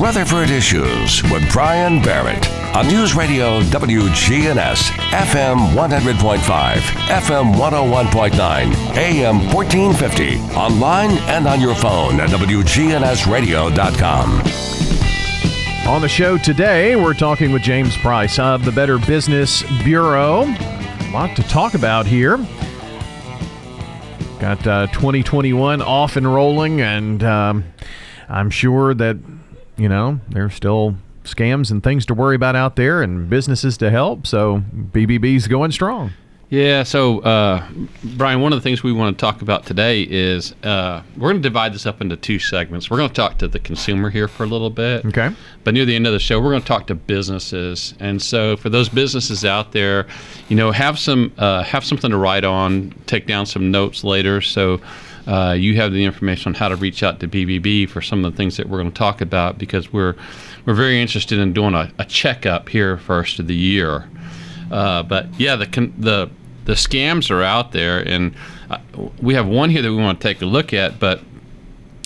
Rutherford Issues with Brian Barrett on News Radio WGNS, FM 100.5, FM 101.9, AM 1450, online and on your phone at WGNSradio.com. On the show today, we're talking with James Price of the Better Business Bureau. A lot to talk about here. Got uh, 2021 off and rolling, and um, I'm sure that, you know, there's still scams and things to worry about out there and businesses to help. So BBB's going strong. Yeah, so uh, Brian, one of the things we want to talk about today is uh, we're going to divide this up into two segments. We're going to talk to the consumer here for a little bit. Okay. But near the end of the show, we're going to talk to businesses. And so for those businesses out there, you know, have some uh, have something to write on, take down some notes later. So. Uh, you have the information on how to reach out to BBB for some of the things that we're going to talk about because we're we're very interested in doing a, a checkup here first of the year. Uh, but yeah, the the the scams are out there, and uh, we have one here that we want to take a look at. But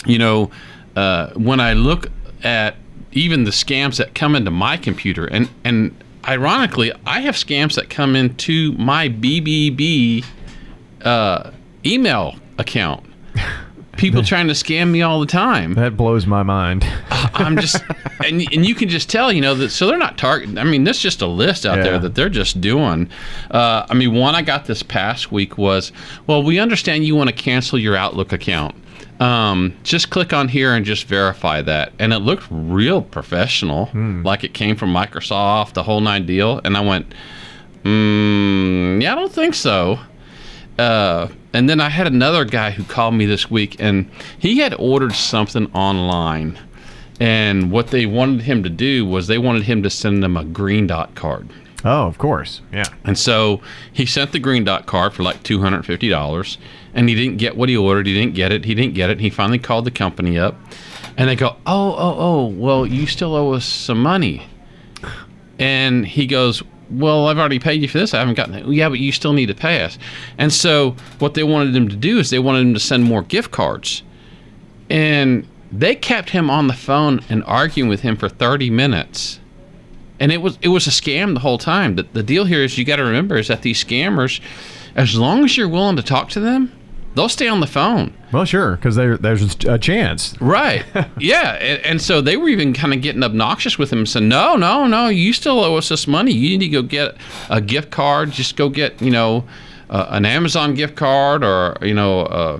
you know, uh, when I look at even the scams that come into my computer, and and ironically, I have scams that come into my BBB uh, email account. People trying to scam me all the time. That blows my mind. I'm just, and, and you can just tell, you know, that so they're not targeting. I mean, there's just a list out Yeah. there that they're just doing. Uh, I mean, one I got this past week was, well, we understand you want to cancel your Outlook account. Um, just click on here and just verify that. And it looked real professional, like it came from Microsoft, the whole nine deal. And I went, mm, yeah, I don't think so. Uh, and then I had another guy who called me this week, and he had ordered something online. And what they wanted him to do was they wanted him to send them a green dot card. Oh, of course. Yeah. And so he sent the green dot card for like two hundred fifty dollars, and he didn't get what he ordered. He didn't get it. He didn't get it. He finally called the company up, and they go, "Oh, oh, oh, well, you still owe us some money." And he goes, "Well, I've already paid you for this. I haven't gotten it." Yeah, but you still need to pay us. And so what they wanted him to do is they wanted him to send more gift cards, and they kept him on the phone and arguing with him for thirty minutes and it was it was a scam the whole time. The, the deal here is you got to remember is that these scammers, as long as you're willing to talk to them, they'll stay on the phone. Well, sure, because there's a chance. Right. yeah. And, and so they were even kind of getting obnoxious with him and saying, no, no, no, you still owe us this money. You need to go get a gift card. Just go get, you know, uh, an Amazon gift card or, you know, uh,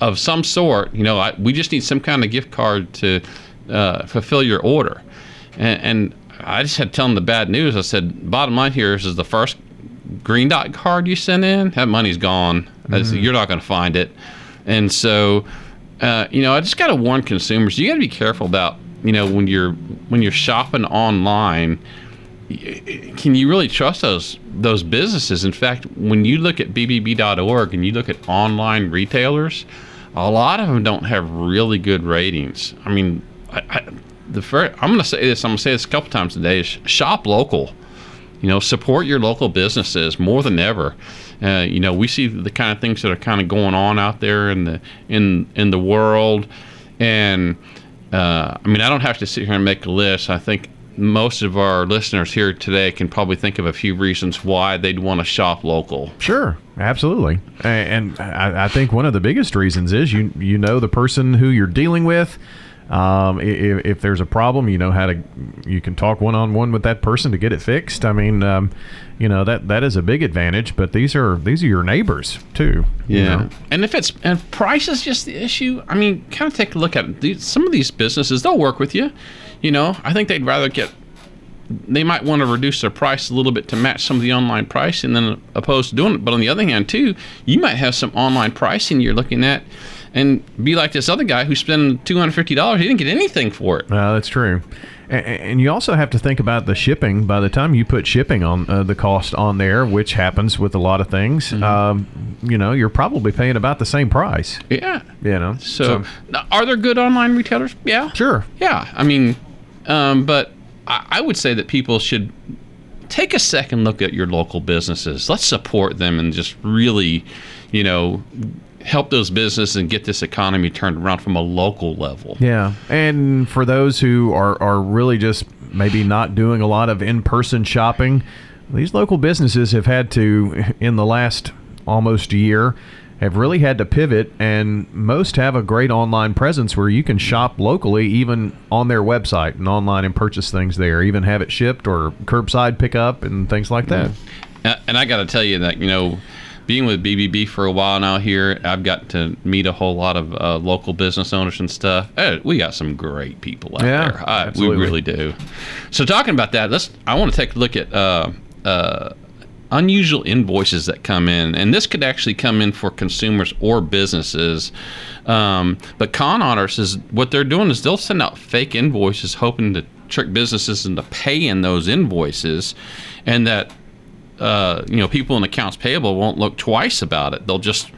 of some sort. You know, I, we just need some kind of gift card to uh, fulfill your order. And, and I just had to tell them the bad news. I said, bottom line here is, is the first green dot card you sent in, that money's gone. That's- You're not going to find it. And so, uh, you know, I just got to warn consumers. You got to be careful about, you know, when you're when you're shopping online. Can you really trust those those businesses? In fact, when you look at bbb.org and you look at online retailers, a lot of them don't have really good ratings. I mean, I, I, the first, I'm going to say this. I'm going to say this a couple times today: is shop local you know support your local businesses more than ever. Uh, you know we see the kind of things that are kind of going on out there in the in in the world. And uh, i mean i don't have to sit here and make a list. I think most of our listeners here today can probably think of a few reasons why they'd want to shop local. Sure, absolutely, and I, I think one of the biggest reasons is you you know the person who you're dealing with. Um, if, if there's a problem, you know how to you can talk one on one with that person to get it fixed. I mean, um, you know that that is a big advantage. But these are these are your neighbors too. you know. And if it's and price is just the issue, I mean, kind of take a look at it. These, some of these businesses, they'll work with you. You know, I think they'd rather get. They might want to reduce their price a little bit to match some of the online pricing than opposed to doing it. But on the other hand, too, you might have some online pricing you're looking at, and be like this other guy who spent two hundred fifty dollars. He didn't get anything for it. Uh, that's true. And, and you also have to think about the shipping. By the time you put shipping on uh, the cost on there, which happens with a lot of things, um, you know, you're probably paying about the same price. Yeah. You know, So, now, are there good online retailers? Yeah. sure. Yeah, I mean, um, but I, I would say that people should take a second look at your local businesses. Let's support them and just really, you know, help those businesses and get this economy turned around from a local level. Yeah, and for those who are are really just maybe not doing a lot of in person shopping, these local businesses have had to in the last almost year have really had to pivot. And most have a great online presence where you can shop locally even on their website and online and purchase things there even have it shipped or curbside pickup and things like that. Uh, And I got to tell you that you know, being with BBB for a while now here, I've got to meet a whole lot of uh, local business owners and stuff. Eh, we got some great people out Yeah, there. I, we really do. So talking about that, let's. I want to take a look at. Uh, uh, unusual invoices that come in and this could actually come in for consumers or businesses um, but con artists is what they're doing is they'll send out fake invoices hoping to trick businesses into paying those invoices and that uh, you know people in accounts payable won't look twice about it. They'll just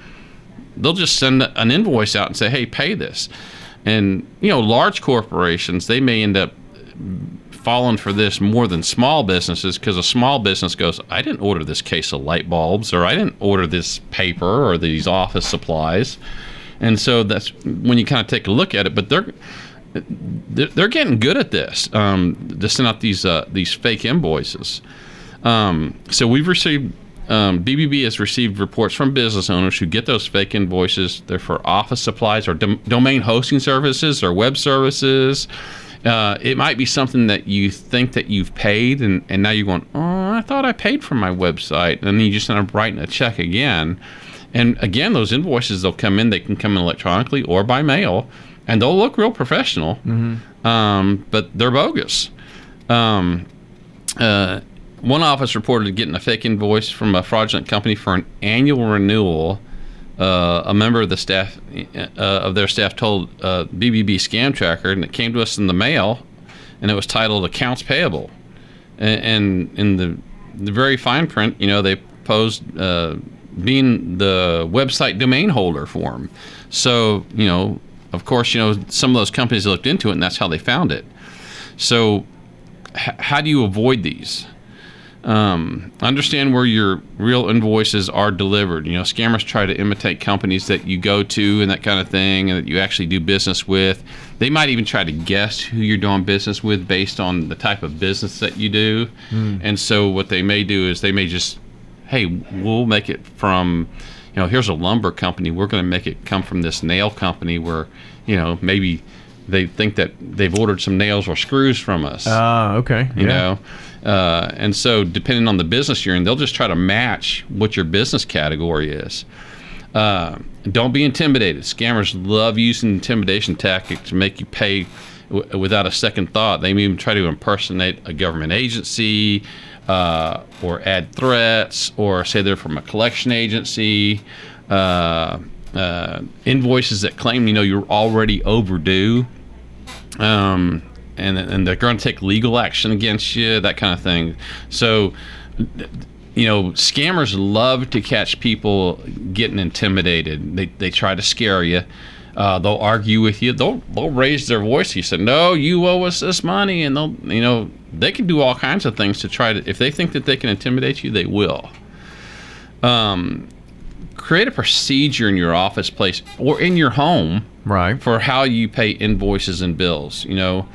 they'll just send an invoice out and say, "Hey, pay this." And you know, large corporations they may end up falling for this more than small businesses because a small business goes, "I didn't order this case of light bulbs, or I didn't order this paper or these office supplies," and so that's when you kind of take a look at it. But they're they're getting good at this um, to send out these uh, these fake invoices. Um, so we've received, um, BBB has received reports from business owners who get those fake invoices. They're for office supplies or dom- domain hosting services or web services. Uh, it might be something that you think that you've paid, and, and now you're going, oh, I thought I paid for my website. And then you just end up writing a check again. And again, those invoices, they'll come in, they can come in electronically or by mail, and they'll look real professional, um, but they're bogus. Um, uh, one office reported getting a fake invoice from a fraudulent company for an annual renewal. Uh, a member of the staff uh, of their staff told uh, BBB Scam Tracker, and it came to us in the mail, and it was titled "Accounts Payable," and, and in the the very fine print, you know, they posed uh, being the website domain holder for them. So, you know, of course, you know, some of those companies looked into it, and that's how they found it. So, h- how do you avoid these? Um, understand where your real invoices are delivered. You know, scammers try to imitate companies that you go to and that kind of thing, and that you actually do business with. They might even try to guess who you're doing business with based on the type of business that you do. And so, what they may do is they may just, hey, we'll make it from, you know, here's a lumber company. We're going to make it come from this nail company where, you know, maybe they think that they've ordered some nails or screws from us ah okay you know uh, and so depending on the business you're in they'll just try to match what your business category is. Uh, don't be intimidated. Scammers love using intimidation tactics to make you pay w- without a second thought. They may even try to impersonate a government agency uh, or add threats or say they're from a collection agency. Uh, uh, invoices that claim you know you're already overdue. Um, and and they're going to take legal action against you, that kind of thing. So, you know, scammers love to catch people getting intimidated. They they try to scare you. Uh, they'll argue with you. They'll they'll raise their voice. You said, "No, you owe us this money," and they'll you know they can do all kinds of things to try to. If they think that they can intimidate you, they will. Um, create a procedure in your office place or in your home right for how you pay invoices and bills. You know,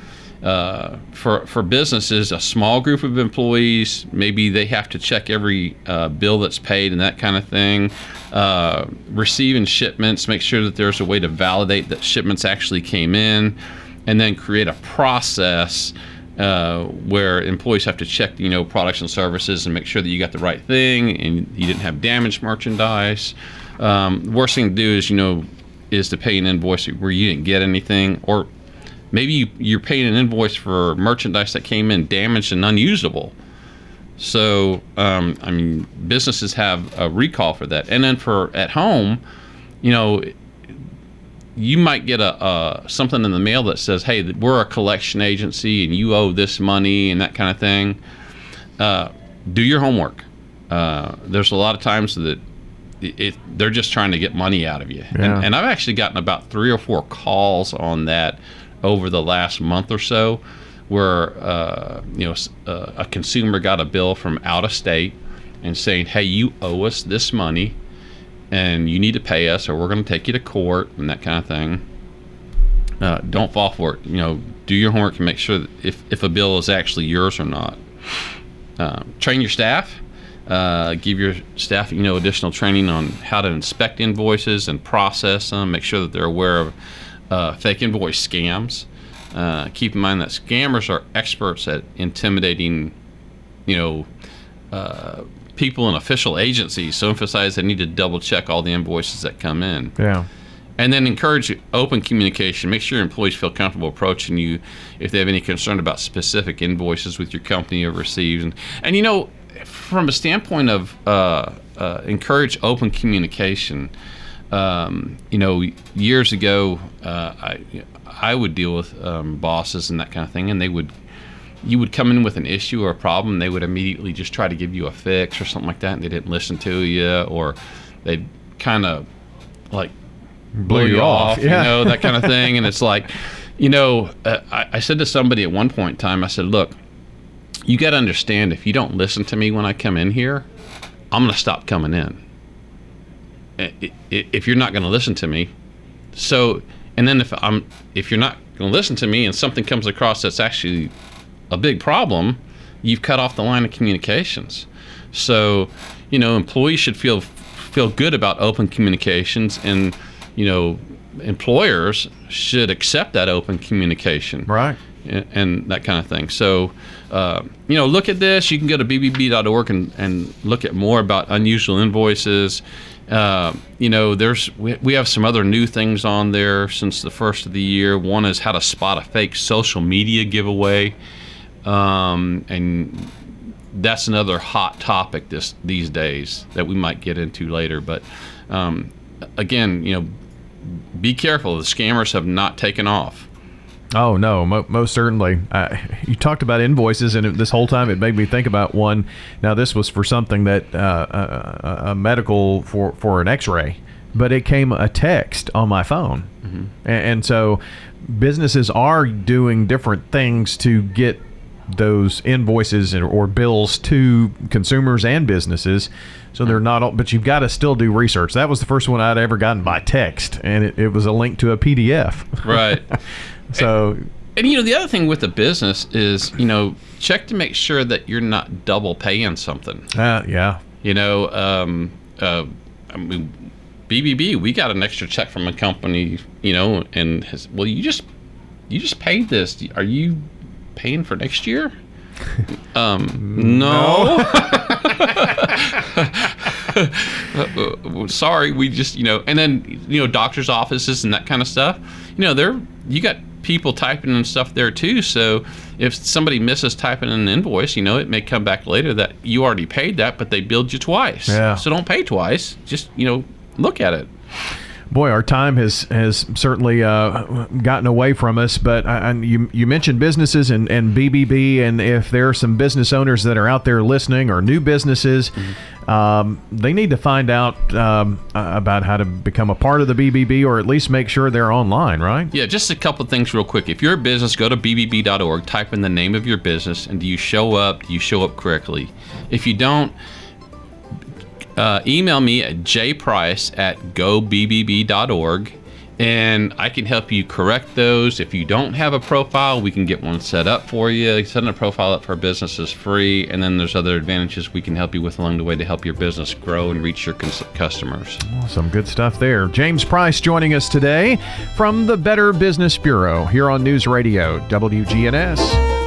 uh, for for businesses, a small group of employees, maybe they have to check every uh, bill that's paid and that kind of thing. Uh, receiving shipments, make sure that there's a way to validate that shipments actually came in, and then create a process. Uh, where employees have to check, you know, products and services and make sure that you got the right thing and you didn't have damaged merchandise. Um, worst thing to do is, you know, is to pay an invoice where you didn't get anything, or maybe you, you're paying an invoice for merchandise that came in damaged and unusable. So, um, I mean, businesses have a recall for that. And then for at home, you know, you might get a, a something in the mail that says, "Hey, we're a collection agency and you owe this money" and that kind of thing. Uh, do your homework. Uh, there's a lot of times that it, it, they're just trying to get money out of you. Yeah. And, and I've actually gotten about three or four calls on that over the last month or so, where uh, you know uh, a consumer got a bill from out of state and saying, "Hey, you owe us this money." and you need to pay us, or we're going to take you to court and that kind of thing. Uh, don't fall for it. You know, do your homework and make sure that if, if a bill is actually yours or not. Uh, train your staff. Uh, give your staff, you know, additional training on how to inspect invoices and process them. Make sure that they're aware of uh, fake invoice scams. Uh, keep in mind that scammers are experts at intimidating, you know, uh, people in official agencies. So emphasize they need to double check all the invoices that come in. Yeah. And then encourage open communication. Make sure your employees feel comfortable approaching you if they have any concern about specific invoices with your company or received. And, and you know, from a standpoint of uh, uh, encourage open communication, um, you know, years ago, uh, I I would deal with um, bosses and that kind of thing, and they would you would come in with an issue or a problem, they would immediately just try to give you a fix or something like that, and they didn't listen to you, or they'd kind of like blow you, off, Yeah. you know, that kind of thing. And it's like, you know, uh, I, I said to somebody at one point in time, I said, look, you got to understand if you don't listen to me when I come in here, I'm going to stop coming in. If you're not going to listen to me, so and then if I'm if you're not going to listen to me and something comes across that's actually a big problem, you've cut off the line of communications. So, you know, employees should feel feel good about open communications and you know, employers should accept that open communication Right. and, and that kind of thing. So, uh, you know, look at this. You can go to bbb.org and, and look at more about unusual invoices. Uh, you know, there's we, we have some other new things on there since the first of the year. One is how to spot a fake social media giveaway, um, and that's another hot topic this these days that we might get into later. But um, again, you know, be careful. The scammers have not taken off. Oh no, mo- most certainly. Uh, you talked about invoices, and it, this whole time it made me think about one. Now this was for something that uh, a, a medical for for an X-ray, but it came a text on my phone, A- and, so businesses are doing different things to get those invoices or bills to consumers and businesses. So they're not all, but you've got to still do research. That was the first one I'd ever gotten by text, and it, it was a link to a PDF. Right. So And you know the other thing with a business is you know check to make sure that you're not double paying something. Uh, yeah. You know, um, uh, I mean, BBB, we got an extra check from a company, you know, and has, well, you just you just paid this. Are you paying for next year? Um, no. Uh, sorry, we just you know, and then you know, doctors' offices and that kind of stuff. You know, they're you got people typing and stuff there too. So if somebody misses typing an invoice, you know, it may come back later that you already paid that, but they billed you twice. Yeah. So don't pay twice. Just you know, look at it. Boy, our time has has certainly uh, gotten away from us. But I, I, you you mentioned businesses and, and BBB, and if there are some business owners that are out there listening or new businesses, um, they need to find out um, about how to become a part of the BBB, or at least make sure they're online, right? Yeah, just a couple of things real quick. If you're a business, go to bbb.org, type in the name of your business, and do you show up? Do you show up correctly? If you don't, uh, email me at jprice at gobbb.org and I can help you correct those. If you don't have a profile, we can get one set up for you. Setting a profile up for a business is free, and then there's other advantages we can help you with along the way to help your business grow and reach your cons- customers. Some good stuff there. James Price joining us today from the Better Business Bureau here on News Radio WGNS.